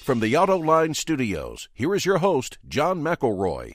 From the Autoline Studios, here is your host, John McElroy.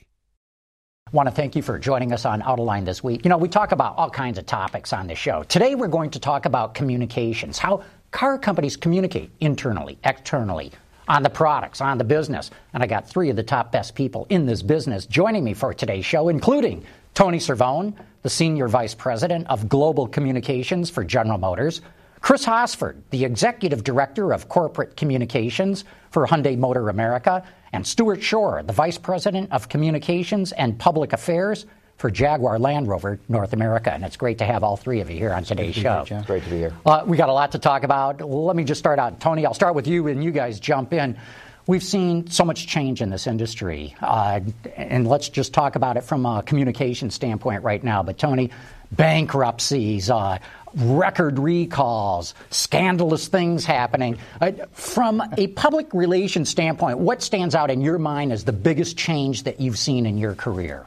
Want to thank you for joining us on Autoline this week. You know, we talk about all kinds of topics on the show. Today, we're going to talk about communications, how car companies communicate internally, externally, on the products, on the business. And I got three of the top best people in this business joining me for today's show, including Tony Cervone, the Senior Vice President of Global Communications for General Motors, Chris Hosford, the Executive Director of Corporate Communications for Hyundai Motor America, and Stuart Schorr, the Vice President of Communications and Public Affairs for Jaguar Land Rover North America. And it's great to have all three of you here on today's show. Here, great to be here. Uh, we got a lot to talk about. Let me just start out. Tony, I'll start with you and you guys jump in. We've seen so much change in this industry, uh, and let's just talk about it from a communication standpoint right now. But, Tony, bankruptcies, uh, record recalls, scandalous things happening. Uh, from a public relations standpoint, what stands out in your mind as the biggest change that you've seen in your career?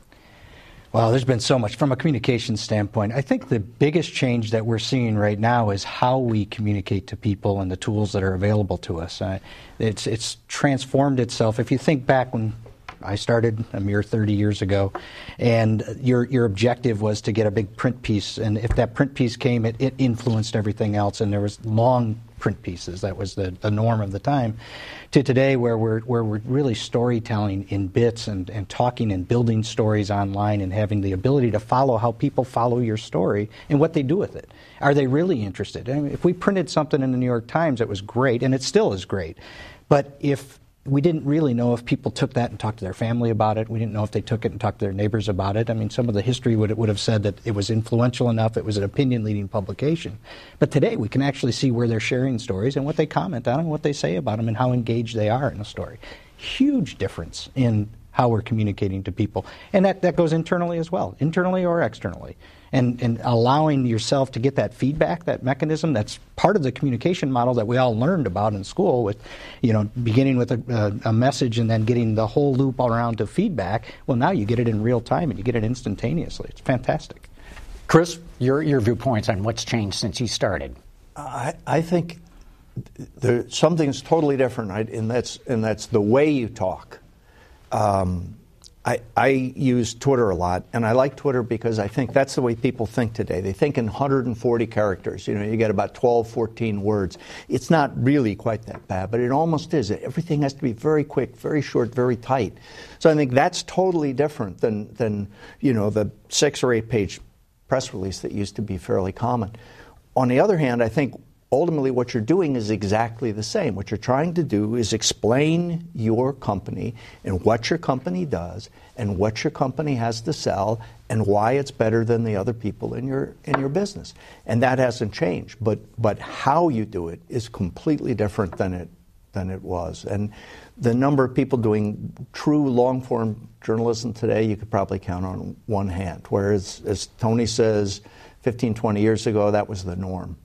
Well, there's been so much from a communication standpoint. I think the biggest change that we're seeing right now is how we communicate to people and the tools that are available to us. Uh, it's it's transformed itself. If you think back when I started a mere 30 years ago, and your your objective was to get a big print piece, and if that print piece came, it, it influenced everything else, and there was long print pieces. That was the, the norm of the time. To today, where we're where we're really storytelling in bits and, and talking and building stories online and having the ability to follow how people follow your story and what they do with it. Are they really interested? I mean, if we printed something in the New York Times, it was great, and it still is great. But if we didn't really know if people took that and talked to their family about it. We didn't know if they took it and talked to their neighbors about it. I mean, some of the history would, would have said that it was influential enough, it was an opinion leading publication. But today we can actually see where they're sharing stories and what they comment on and what they say about them and how engaged they are in a story. Huge difference in how we're communicating to people. And that, that goes internally as well, internally or externally and, and allowing yourself to get that feedback, that mechanism, that's part of the communication model that we all learned about in school with, you know, beginning with a, a, a message and then getting the whole loop around to feedback. Well, now you get it in real time and you get it instantaneously. It's fantastic. Chris, your, your viewpoints on what's changed since you started. I, I think there, something's totally different, right? and that's and that's the way you talk. Um, I, I, use Twitter a lot, and I like Twitter because I think that's the way people think today. They think in 140 characters. You know, you get about 12, 14 words. It's not really quite that bad, but it almost is. Everything has to be very quick, very short, very tight. So I think that's totally different than, than you know, the six or eight page press release that used to be fairly common. On the other hand, I think ultimately what you're doing is exactly the same. What you're trying to do is explain your company and what your company does and what your company has to sell and why it's better than the other people in your in your business. And that hasn't changed, but but how you do it is completely different than it than it was. And the number of people doing true long form journalism today, you could probably count on one hand. Whereas as Tony says 15 20 years ago that was the norm.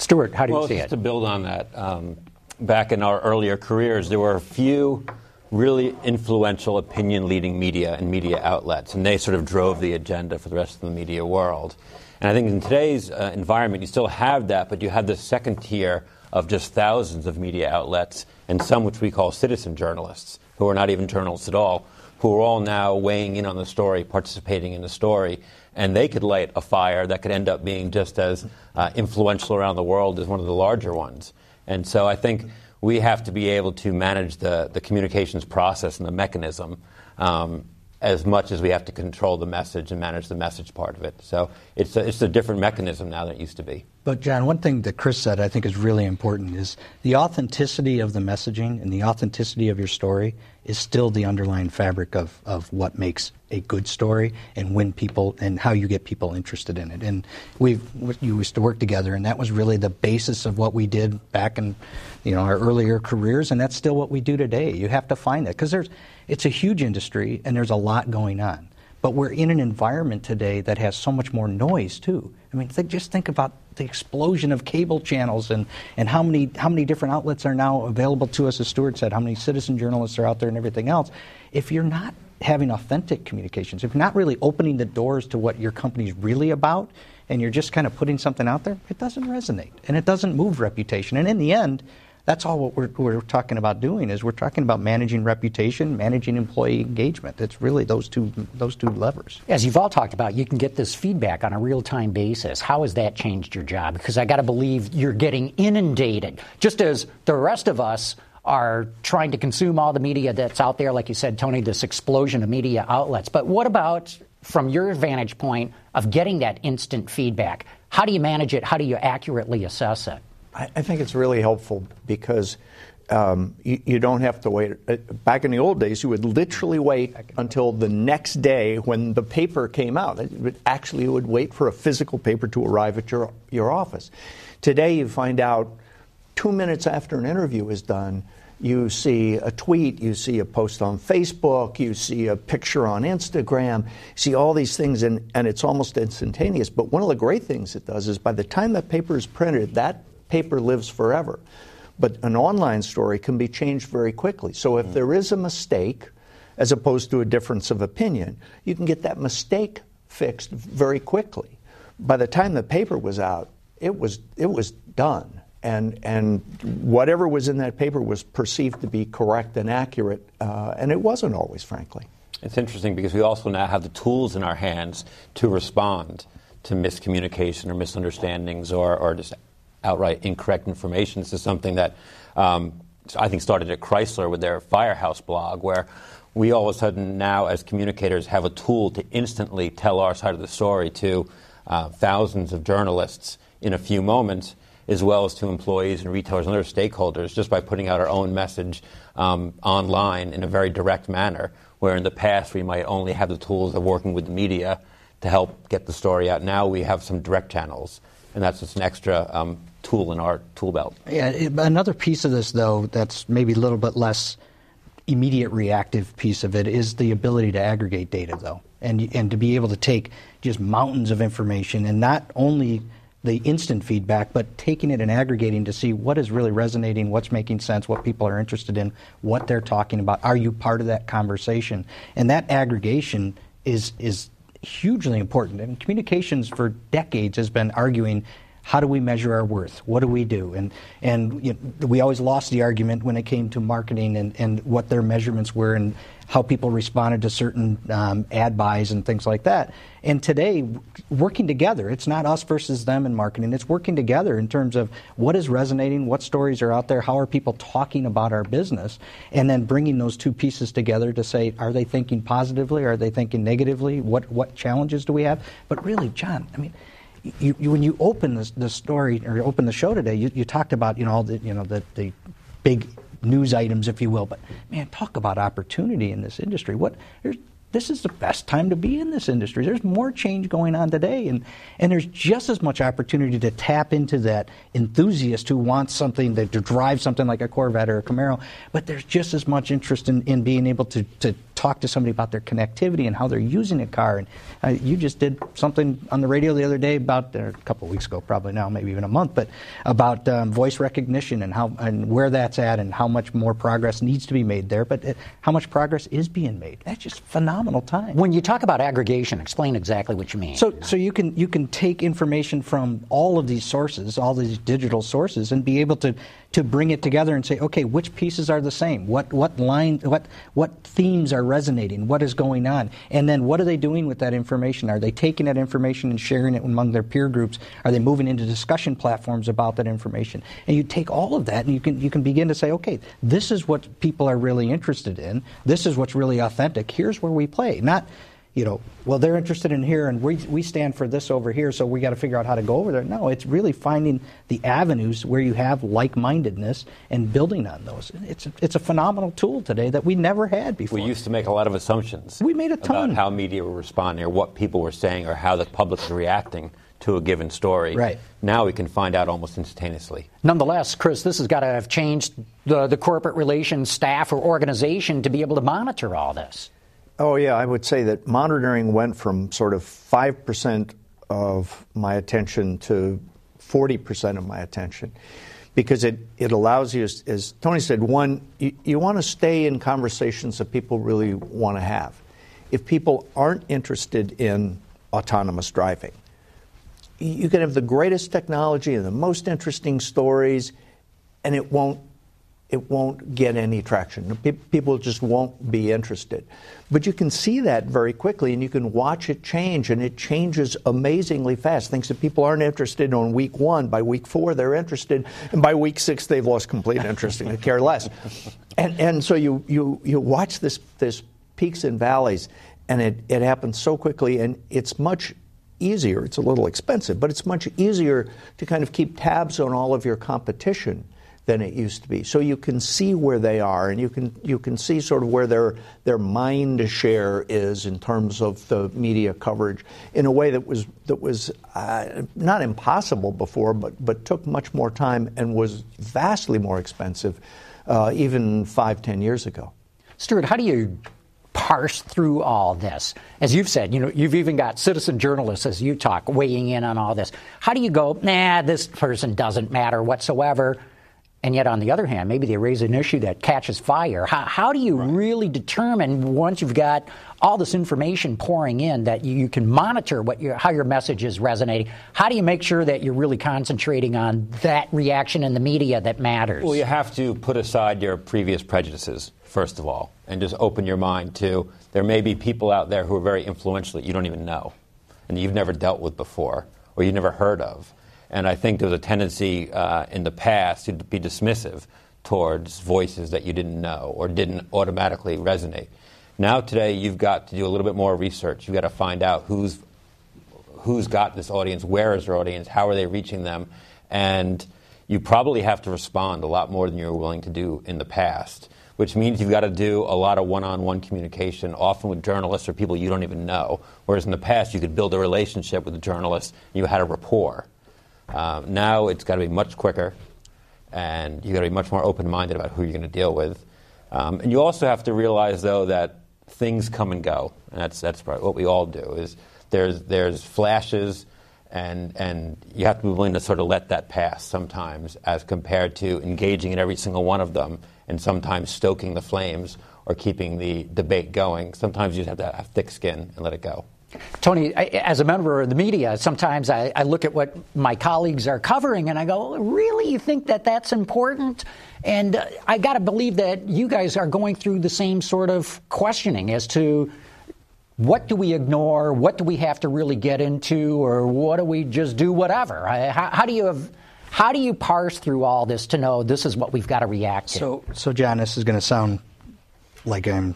Stuart, how do well, you see it? just it? to build on that, um, back in our earlier careers, there were a few really influential opinion leading media and media outlets, and they sort of drove the agenda for the rest of the media world. And I think in today's uh, environment, you still have that, but you have this second tier of just thousands of media outlets and some which we call citizen journalists, who are not even journalists at all, who are all now weighing in on the story, participating in the story. And they could light a fire that could end up being just as uh, influential around the world as one of the larger ones. And so I think we have to be able to manage the, the communications process and the mechanism um, as much as we have to control the message and manage the message part of it. So it's a, it's a different mechanism now than it used to be. But, John, one thing that Chris said I think is really important is the authenticity of the messaging and the authenticity of your story is still the underlying fabric of, of what makes a good story and when people and how you get people interested in it. And we've you used to work together, and that was really the basis of what we did back in you know our earlier careers, and that's still what we do today. You have to find that because there's it's a huge industry and there's a lot going on. But we're in an environment today that has so much more noise too. I mean, just think about the explosion of cable channels and, and how many how many different outlets are now available to us. As Stuart said, how many citizen journalists are out there and everything else. If you're not having authentic communications, if you're not really opening the doors to what your company's really about, and you're just kind of putting something out there, it doesn't resonate and it doesn't move reputation. And in the end, that's all what we're, we're talking about doing is we're talking about managing reputation, managing employee engagement. It's really those two those two levers. As you've all talked about, you can get this feedback on a real time basis. How has that changed your job? Because I got to believe you're getting inundated, just as the rest of us are trying to consume all the media that's out there. Like you said, Tony, this explosion of media outlets. But what about from your vantage point of getting that instant feedback? How do you manage it? How do you accurately assess it? I, I think it's really helpful because um, you, you, don't have to wait. Uh, back in the old days, you would literally wait until the next day when the paper came out. It actually would wait for a physical paper to arrive at your, your office. Today, you find out two minutes after an interview is done, you see a tweet, you see a post on Facebook, you see a picture on Instagram, you see all these things, and, and it's almost instantaneous. But one of the great things it does is by the time that paper is printed, that paper lives forever. But an online story can be changed very quickly. So if mm. there is a mistake, as opposed to a difference of opinion, you can get that mistake fixed very quickly. By the time the paper was out, it was it was done, and and whatever was in that paper was perceived to be correct and accurate, uh, and it wasn't always, frankly. It's interesting because we also now have the tools in our hands to respond to miscommunication or misunderstandings or, or just outright incorrect information. This is something that um, I think started at Chrysler with their Firehouse blog, where we all of a sudden now, as communicators, have a tool to instantly tell our side of the story to uh, thousands of journalists in a few moments, as well as to employees and retailers and other stakeholders, just by putting out our own message um, online in a very direct manner. Where in the past we might only have the tools of working with the media to help get the story out. Now we have some direct channels, and that's just an extra um, tool in our tool belt. Yeah, another piece of this, though, that's maybe a little bit less immediate reactive piece of it is the ability to aggregate data, though, and and to be able to take just mountains of information and not only the instant feedback, but taking it and aggregating to see what is really resonating, what's making sense, what people are interested in, what they're talking about. Are you part of that conversation? And that aggregation is is hugely important. And communications for decades has been arguing how do we measure our worth? What do we do? And and you know, we always lost the argument when it came to marketing and, and what their measurements were and how people responded to certain um, ad buys and things like that. And today, working together, it's not us versus them in marketing. It's working together in terms of what is resonating, what stories are out there, how are people talking about our business, and then bringing those two pieces together to say, are they thinking positively? Are they thinking negatively? What what challenges do we have? But really, John, I mean you, you, when you open this, the story or open the show today, you, you talked about you know all the you know the, the big news items, if you will. But man, talk about opportunity in this industry. What this is the best time to be in this industry. There's more change going on today, and, and there's just as much opportunity to tap into that enthusiast who wants something that, to drive something like a Corvette or a Camaro. But there's just as much interest in, in being able to, to talk to somebody about their connectivity and how they're using a car. And uh, you just did something on the radio the other day about, uh, a couple of weeks ago, probably now, maybe even a month, but about um, voice recognition and how and where that's at and how much more progress needs to be made there, but uh, how much progress is being made. That's just phenomenal time. When you talk about aggregation, explain exactly what you mean. So, so you can you can take information from all of these sources, all these digital sources, and be able to to bring it together and say, okay, which pieces are the same? What what line what what themes are resonating? What is going on? And then what are they doing with that information? Are they taking that information and sharing it among their peer groups? Are they moving into discussion platforms about that information? And you take all of that and you can you can begin to say, okay, this is what people are really interested in. This is what's really authentic. Here's where we play. Not you know, well, they're interested in here and we, we stand for this over here, so we got to figure out how to go over there. No, it's really finding the avenues where you have like mindedness and building on those. It's a, it's a phenomenal tool today that we never had before. We used to make a lot of assumptions. We made a ton. About how media were responding or what people were saying or how the public was reacting to a given story. Right. Now we can find out almost instantaneously. Nonetheless, Chris, this has got to have changed the, the corporate relations staff or organization to be able to monitor all this. Oh, yeah, I would say that monitoring went from sort of 5% of my attention to 40% of my attention because it, it allows you, as, as Tony said, one, you, you want to stay in conversations that people really want to have. If people aren't interested in autonomous driving, you can have the greatest technology and the most interesting stories, and it won't it won't get any traction. People just won't be interested. But you can see that very quickly and you can watch it change, and it changes amazingly fast. Things that people aren't interested in on week one, by week four, they're interested, and by week six, they've lost complete interest and they care less. And, and so you, you, you watch this, this peaks and valleys, and it, it happens so quickly, and it's much easier. It's a little expensive, but it's much easier to kind of keep tabs on all of your competition than it used to be. So you can see where they are, and you can you can see sort of where their their mind share is in terms of the media coverage in a way that was that was uh, not impossible before, but but took much more time and was vastly more expensive, uh, even five ten years ago. Stuart, how do you parse through all this. As you've said, you know, you've even got citizen journalists as you talk weighing in on all this. How do you go, nah, this person doesn't matter whatsoever? And yet, on the other hand, maybe they raise an issue that catches fire. How, how do you right. really determine once you've got all this information pouring in that you, you can monitor what your, how your message is resonating? How do you make sure that you're really concentrating on that reaction in the media that matters? Well, you have to put aside your previous prejudices, first of all, and just open your mind to there may be people out there who are very influential that you don't even know and you've never dealt with before or you've never heard of and I think there was a tendency uh, in the past to be dismissive towards voices that you didn't know or didn't automatically resonate. Now, today, you've got to do a little bit more research. You've got to find out who's, who's got this audience, where is their audience, how are they reaching them, and you probably have to respond a lot more than you were willing to do in the past, which means you've got to do a lot of one on one communication, often with journalists or people you don't even know. Whereas in the past, you could build a relationship with a journalist, you had a rapport. Um, now it's got to be much quicker, and you've got to be much more open minded about who you're going to deal with. Um, and you also have to realize, though, that things come and go. And that's, that's what we all do. Is there's, there's flashes, and, and you have to be willing to sort of let that pass sometimes, as compared to engaging in every single one of them and sometimes stoking the flames or keeping the debate going. Sometimes you just have to have thick skin and let it go. Tony, as a member of the media, sometimes I, I, look at what my colleagues are covering and I go, really? You think that that's important? And uh, I got to believe that you guys are going through the same sort of questioning as to what do we ignore? What do we have to really get into? Or what do we just do whatever? How, how do you have. How do you parse through all this to know this is what we've got to react to? So, so John, this is going to sound like I'm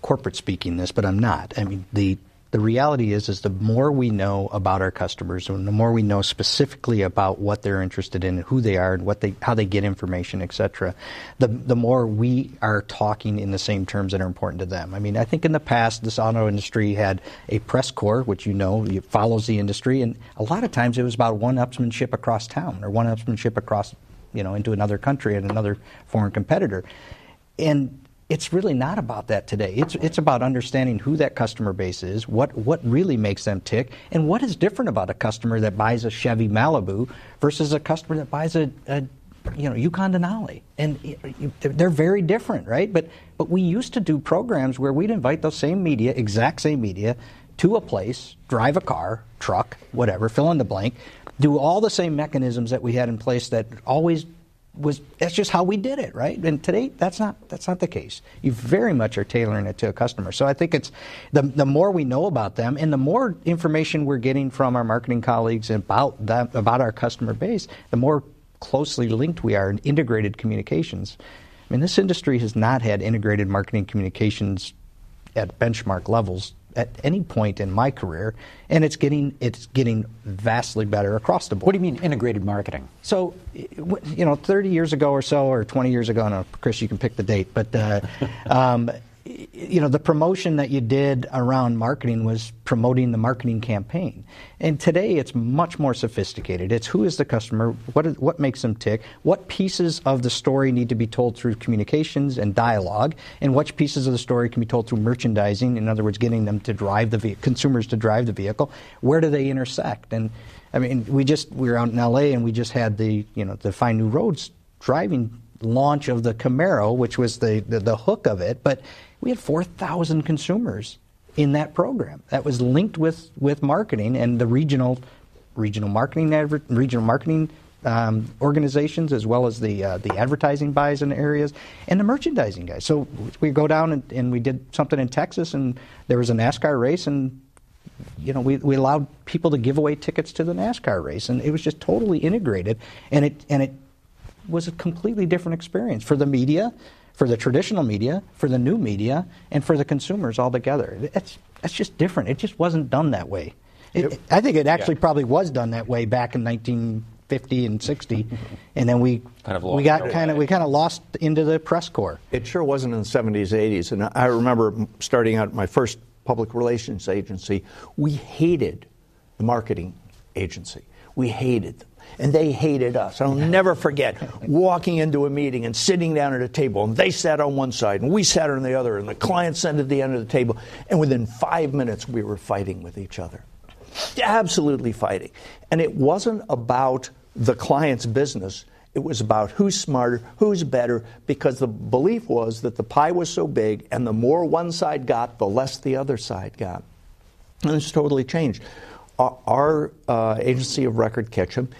corporate speaking this, but I'm not. I mean, the the reality is is the more we know about our customers and the more we know specifically about what they're interested in who they are and what they how they get information etc the the more we are talking in the same terms that are important to them. I mean i think in the past this auto industry had a press corps which you know follows the industry and a lot of times it was about one upsmanship across town or one upsmanship across you know into another country and another foreign competitor. And it's really not about that today. It's it's about understanding who that customer base is, what what really makes them tick, and what is different about a customer that buys a Chevy Malibu versus a customer that buys a, a you know Yukon Denali, and they're very different, right? But but we used to do programs where we'd invite those same media, exact same media, to a place, drive a car, truck, whatever, fill in the blank, do all the same mechanisms that we had in place that always was that's just how we did it, right? And today that's not that's not the case. You very much are tailoring it to a customer. So I think it's the the more we know about them and the more information we're getting from our marketing colleagues about that about our customer base, the more closely linked we are in integrated communications. I mean, this industry has not had integrated marketing communications at benchmark levels at any point in my career, and it's getting it's getting vastly better across the board. What do you mean integrated marketing? So, you know, 30 years ago or so, or 20 years ago, no, Chris, you can pick the date, but uh, um, you know, the promotion that you did around marketing was promoting the marketing campaign. And today it's much more sophisticated. It's who is the customer, what, is, what makes them tick, what pieces of the story need to be told through communications and dialogue, and which pieces of the story can be told through merchandising, in other words, getting them to drive the ve- consumers to drive the vehicle. Where do they intersect? And I mean, we just, we were out in LA and we just had the, you know, the Find New Roads driving launch of the Camaro, which was the, the, the hook of it, but we had 4,000 consumers in that program that was linked with, with marketing and the regional regional marketing adver- regional marketing um, organizations as well as the uh, the advertising buys in areas and the merchandising guys. So we go down and, and, we did something in Texas and there was a NASCAR race and you know we, we allowed people to give away tickets to the NASCAR race and it was just totally integrated and it and it was a completely different experience for the media for the traditional media, for the new media, and for the consumers altogether. It's, that's just different. It just wasn't done that way. It, I think it actually yeah. probably was done that way back in 1950 and 60, and then we kind of we got kind of we kind of lost into the press corps. It sure wasn't in the 70s, 80s, and I remember starting out my first public relations agency. We hated the marketing agency. We hated them and they hated us. I'll never forget walking into a meeting and sitting down at a table, and they sat on one side, and we sat on the other, and the client sat at the end of the table, and within five minutes we were fighting with each other. Absolutely fighting. And it wasn't about the client's business. It was about who's smarter, who's better, because the belief was that the pie was so big, and the more one side got, the less the other side got. And it's totally changed. Our, uh, agency of record, Ketchum,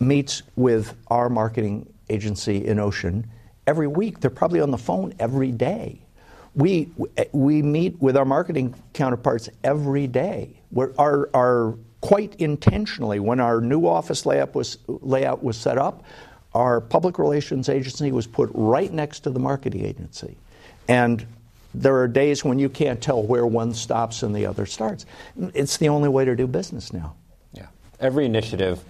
meets with our marketing agency Innocean every week. They're probably on the phone every day. We, we meet with our marketing counterparts every day. We're, our, our, quite intentionally, when our new office layout was, layout was set up, our public relations agency was put right next to the marketing agency. And there are days when you can't tell where one stops and the other starts. It's the only way to do business now. Yeah. Every initiative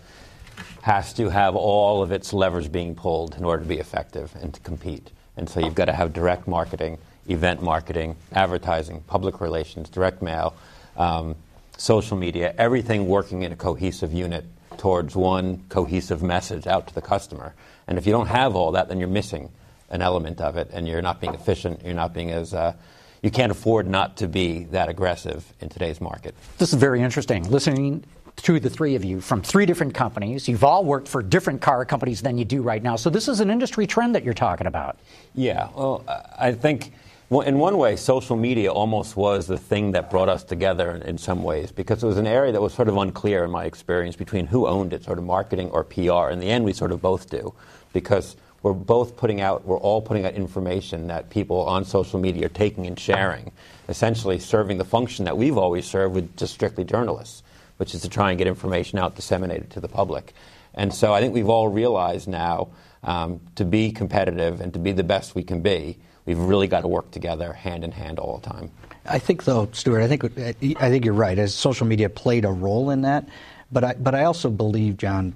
has to have all of its levers being pulled in order to be effective and to compete. And so you've got to have direct marketing, event marketing, advertising, public relations, direct mail, um, social media, everything working in a cohesive unit towards one cohesive message out to the customer. And if you don't have all that, then you're missing an element of it, and you're not being efficient. You're not being as uh, you can't afford not to be that aggressive in today's market. This is very interesting. Listening to the three of you from three different companies. You've all worked for different car companies than you do right now. So this is an industry trend that you're talking about. Yeah. Well, I think. in one way, social media almost was the thing that brought us together in, in, some ways because it was an area that was sort of unclear in my experience between who owned it, sort of marketing or PR. In the end, we sort of both do because we're both putting out, we're all putting out information that people on social media are taking and sharing, essentially serving the function that we've always served with just strictly journalists which is to try and get information out disseminated to the public. And so I think we've all realized now um, to be competitive and to be the best we can be, we've really got to work together hand in hand all the time. I think, though, Stuart, I think I think you're right. As social media played a role in that, but I but I also believe, John,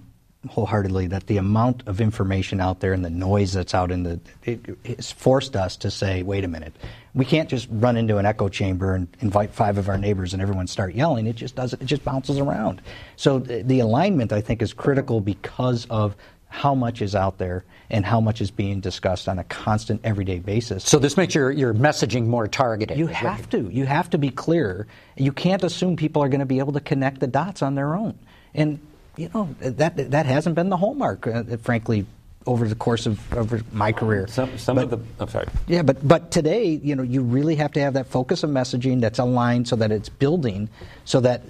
wholeheartedly that the amount of information out there and the noise that's out in the it, it's forced us to say, wait a minute, we can't just run into an echo chamber and invite five of our neighbors and everyone start yelling. It just does it just bounces around. So the, the alignment I think is critical because of how much is out there and how much is being discussed on a constant everyday basis. So this makes your, your messaging more targeted. You have to. You have to be clear. You can't assume people are going to be able to connect the dots on their own. And you know that that hasn't been the hallmark, uh, frankly, over the course of over my career. Some, some but, of the. I'm sorry. Yeah, but but today, you know, you really have to have that focus of messaging that's aligned so that it's building, so that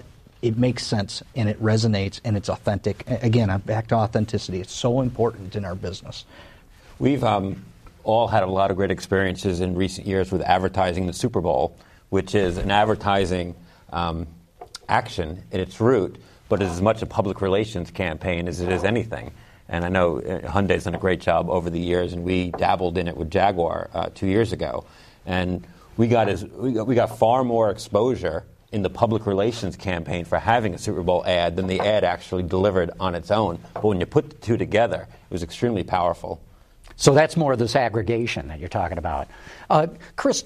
it makes sense and it resonates and it's authentic. Again, I'm back to authenticity. It's so important in our business. We've um, all had a lot of great experiences in recent years with advertising the Super Bowl, which is an advertising um, action at its root, but is as much a public relations campaign as it is anything. And I know uh, Hyundai's done a great job over the years, and we dabbled in it with Jaguar uh, two years ago. And we got, as, we got far more exposure in the public relations campaign for having a Super Bowl ad than the ad actually delivered on its own. But when you put the two together, it was extremely powerful. So that's more of this aggregation that you're talking about. Uh, Chris,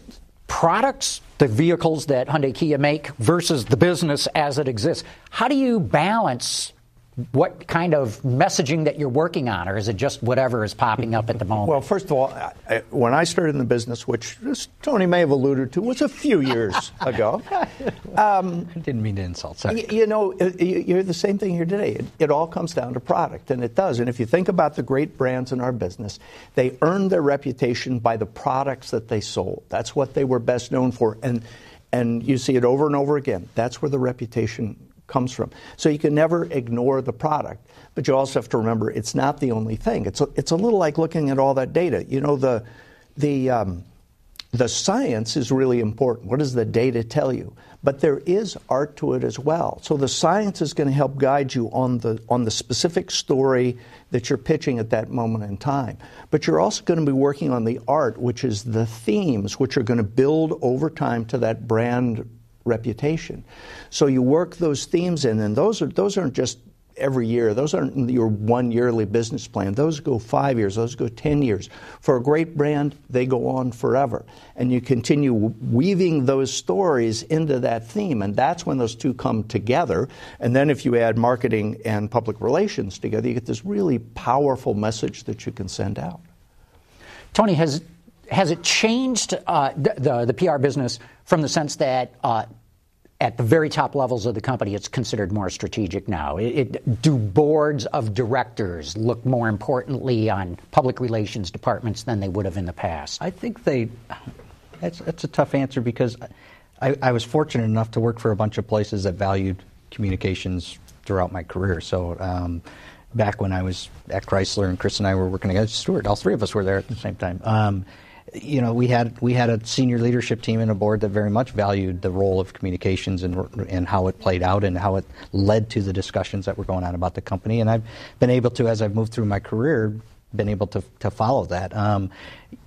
products, the vehicles that Hyundai Kia make versus the business as it exists, how do you balance what kind of messaging that you're working on, or is it just whatever is popping up at the moment? Well, first of all, I, when I started in the business, which Tony may have alluded to, was a few years ago. Um, I didn't mean to insult. Sorry. You, you know, you're the same thing here today. It, it, all comes down to product, and it does. And if you think about the great brands in our business, they earned their reputation by the products that they sold. That's what they were best known for, and and you see it over and over again. That's where the reputation comes from. So you can never ignore the product. But you also have to remember it's not the only thing. It's a, it's a little like looking at all that data. You know, the, the, um, the science is really important. What does the data tell you? But there is art to it as well. So the science is going to help guide you on the, on the specific story that you're pitching at that moment in time. But you're also going to be working on the art, which is the themes, which are going to build over time to that brand reputation. So you work those themes in, and those are those aren't just every year. Those aren't your one yearly business plan. Those go five years. Those go ten years. For a great brand, they go on forever, and you continue weaving those stories into that theme, and that's when those two come together. And then if you add marketing and public relations together, you get this really powerful message that you can send out. Tony has has it changed uh, the, the, PR business from the sense that uh, at the very top levels of the company, it's considered more strategic now. It, it, do boards of directors look more importantly on public relations departments than they would have in the past? I think they. That's, that's a tough answer because I, I was fortunate enough to work for a bunch of places that valued communications throughout my career. So. Um, back when I was at Chrysler and Chris and I were working together, Stuart, all three of us were there at the same time. Um, you know, we had we had a senior leadership team and a board that very much valued the role of communications and and how it played out and how it led to the discussions that were going on about the company. And I've been able to, as I've moved through my career, been able to to follow that. Um,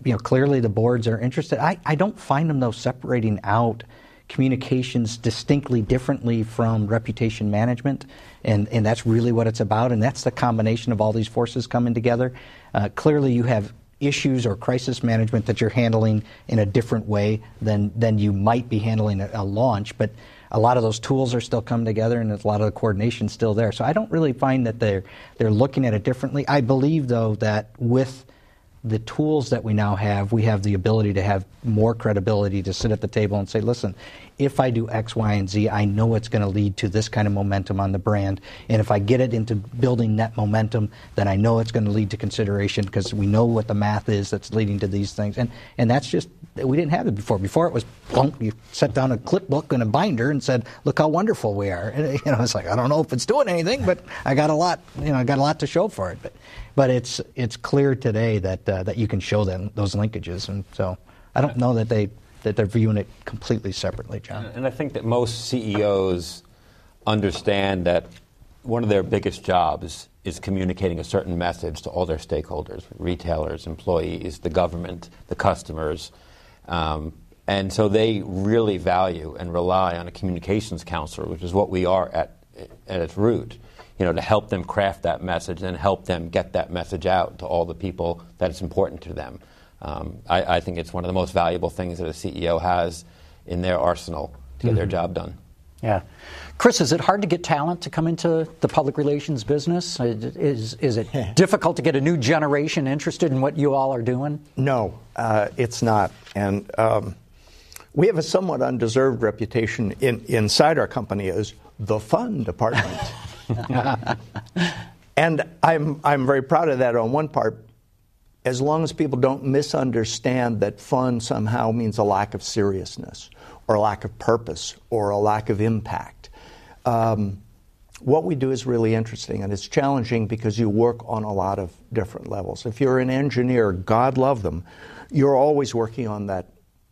you know, clearly the boards are interested. I, I don't find them though separating out communications distinctly differently from reputation management, and, and that's really what it's about, and that's the combination of all these forces coming together. Uh, clearly, you have issues or crisis management that you're handling in a different way than, than you might be handling a, a launch. But a lot of those tools are still coming together and a lot of the coordination is still there. So I don't really find that they're, they're looking at it differently. I believe, though, that with the tools that we now have, we have the ability to have more credibility to sit at the table and say, listen, if I do X, Y, and Z, I know it's going to lead to this kind of momentum on the brand. And if I get it into building that momentum, then I know it's going to lead to consideration because we know what the math is that's leading to these things. And, and that's just, we didn't have it before. Before it was plunk, you set down a clip book and a binder and said, look how wonderful we are. And, you know, it's like, I don't know if it's doing anything, but I got a lot, you know, I got a lot to show for it. But, but it's, it's clear today that, uh, that you can show them those linkages. And so I don't know that they that they're viewing it completely separately, John. And I think that most CEOs understand that one of their biggest jobs is communicating a certain message to all their stakeholders retailers, employees, the government, the customers. Um, and so they really value and rely on a communications counselor, which is what we are at, at its root, you know, to help them craft that message and help them get that message out to all the people that it's important to them. Um, I, I, think it's one of the most valuable things that a CEO has in their arsenal to get mm-hmm. their job done. Yeah. Chris, is it hard to get talent to come into the public relations business? Is, is it difficult to get a new generation interested in what you all are doing? No, uh, it's not. And um, we have a somewhat undeserved reputation in, inside our company as the fun department. and I'm, I'm very proud of that on one part. As long as people don't misunderstand that fun somehow means a lack of seriousness or a lack of purpose or a lack of impact. Um, what we do is really interesting and it's challenging because you work on a lot of different levels. If you're an engineer, God love them, you're always working on that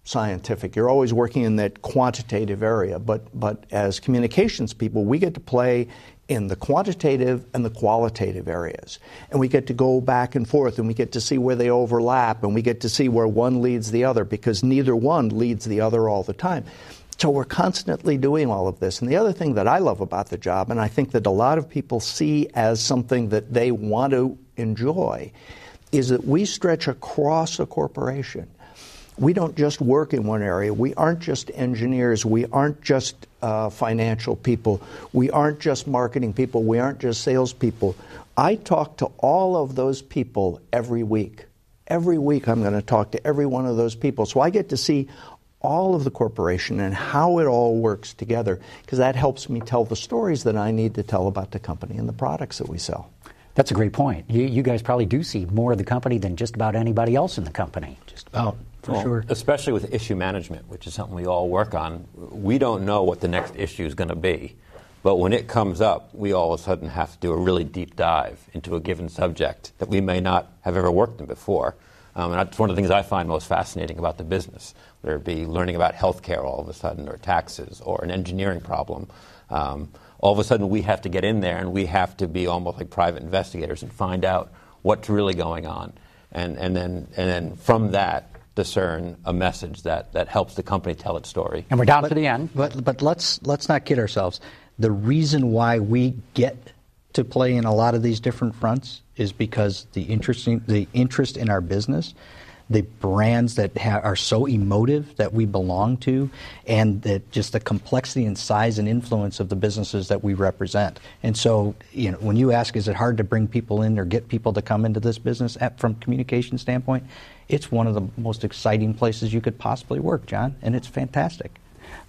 scientific. You're always working in that quantitative area. But, but as communications people, we get to play in the quantitative and the qualitative areas. And we get to go back and forth and we get to see where they overlap and we get to see where one leads the other because neither one leads the other all the time. So we're constantly doing all of this. And the other thing that I love about the job, and I think that a lot of people see as something that they want to enjoy, is that we stretch across a corporation we don't just work in one area. We aren't just engineers. We aren't just uh, financial people. We aren't just marketing people. We aren't just salespeople. I talk to all of those people every week. Every week, I'm going to talk to every one of those people. So I get to see all of the corporation and how it all works together because that helps me tell the stories that I need to tell about the company and the products that we sell. That's a great point. You, you guys probably do see more of the company than just about anybody else in the company. Just about for well, sure. Especially with issue management, which is something we all work on. We don't know what the next issue is going to be. But when it comes up, we all of a sudden have to do a really deep dive into a given subject that we may not have ever worked in before. Um, and that's one of the things I find most fascinating about the business. Whether it be learning about healthcare all of a sudden, or taxes, or an engineering problem. Um, all of a sudden, we have to get in there and we have to be almost like private investigators and find out what's really going on. And, and, then, and then from that, discern a message that, that helps the company tell its story. And we're down but, to the end. But, but let's, let's not kid ourselves. The reason why we get to play in a lot of these different fronts is because the, interesting, the interest in our business the brands that ha- are so emotive that we belong to, and that just the complexity and size and influence of the businesses that we represent. And so, you know, when you ask, is it hard to bring people in or get people to come into this business at, from communication standpoint? It's one of the most exciting places you could possibly work, John, and it's fantastic.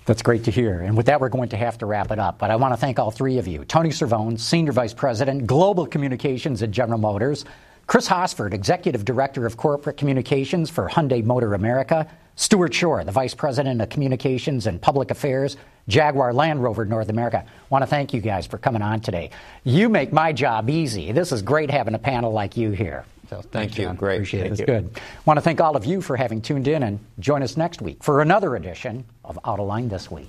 That's great to hear. And with that, we're going to have to wrap it up. But I want to thank all three of you Tony Cervone, Senior Vice President, Global Communications at General Motors, Chris Hosford, Executive Director of Corporate Communications for Hyundai Motor America, Stuart Schorr, the Vice President of Communications and Public Affairs, Jaguar Land Rover North America. I want to thank you guys for coming on today. You make my job easy. This is great having a panel like you here. So thank you. Great. Appreciate thank it. It's good. I want to thank all of you for having tuned in and join us next week for another edition of Autoline This Week.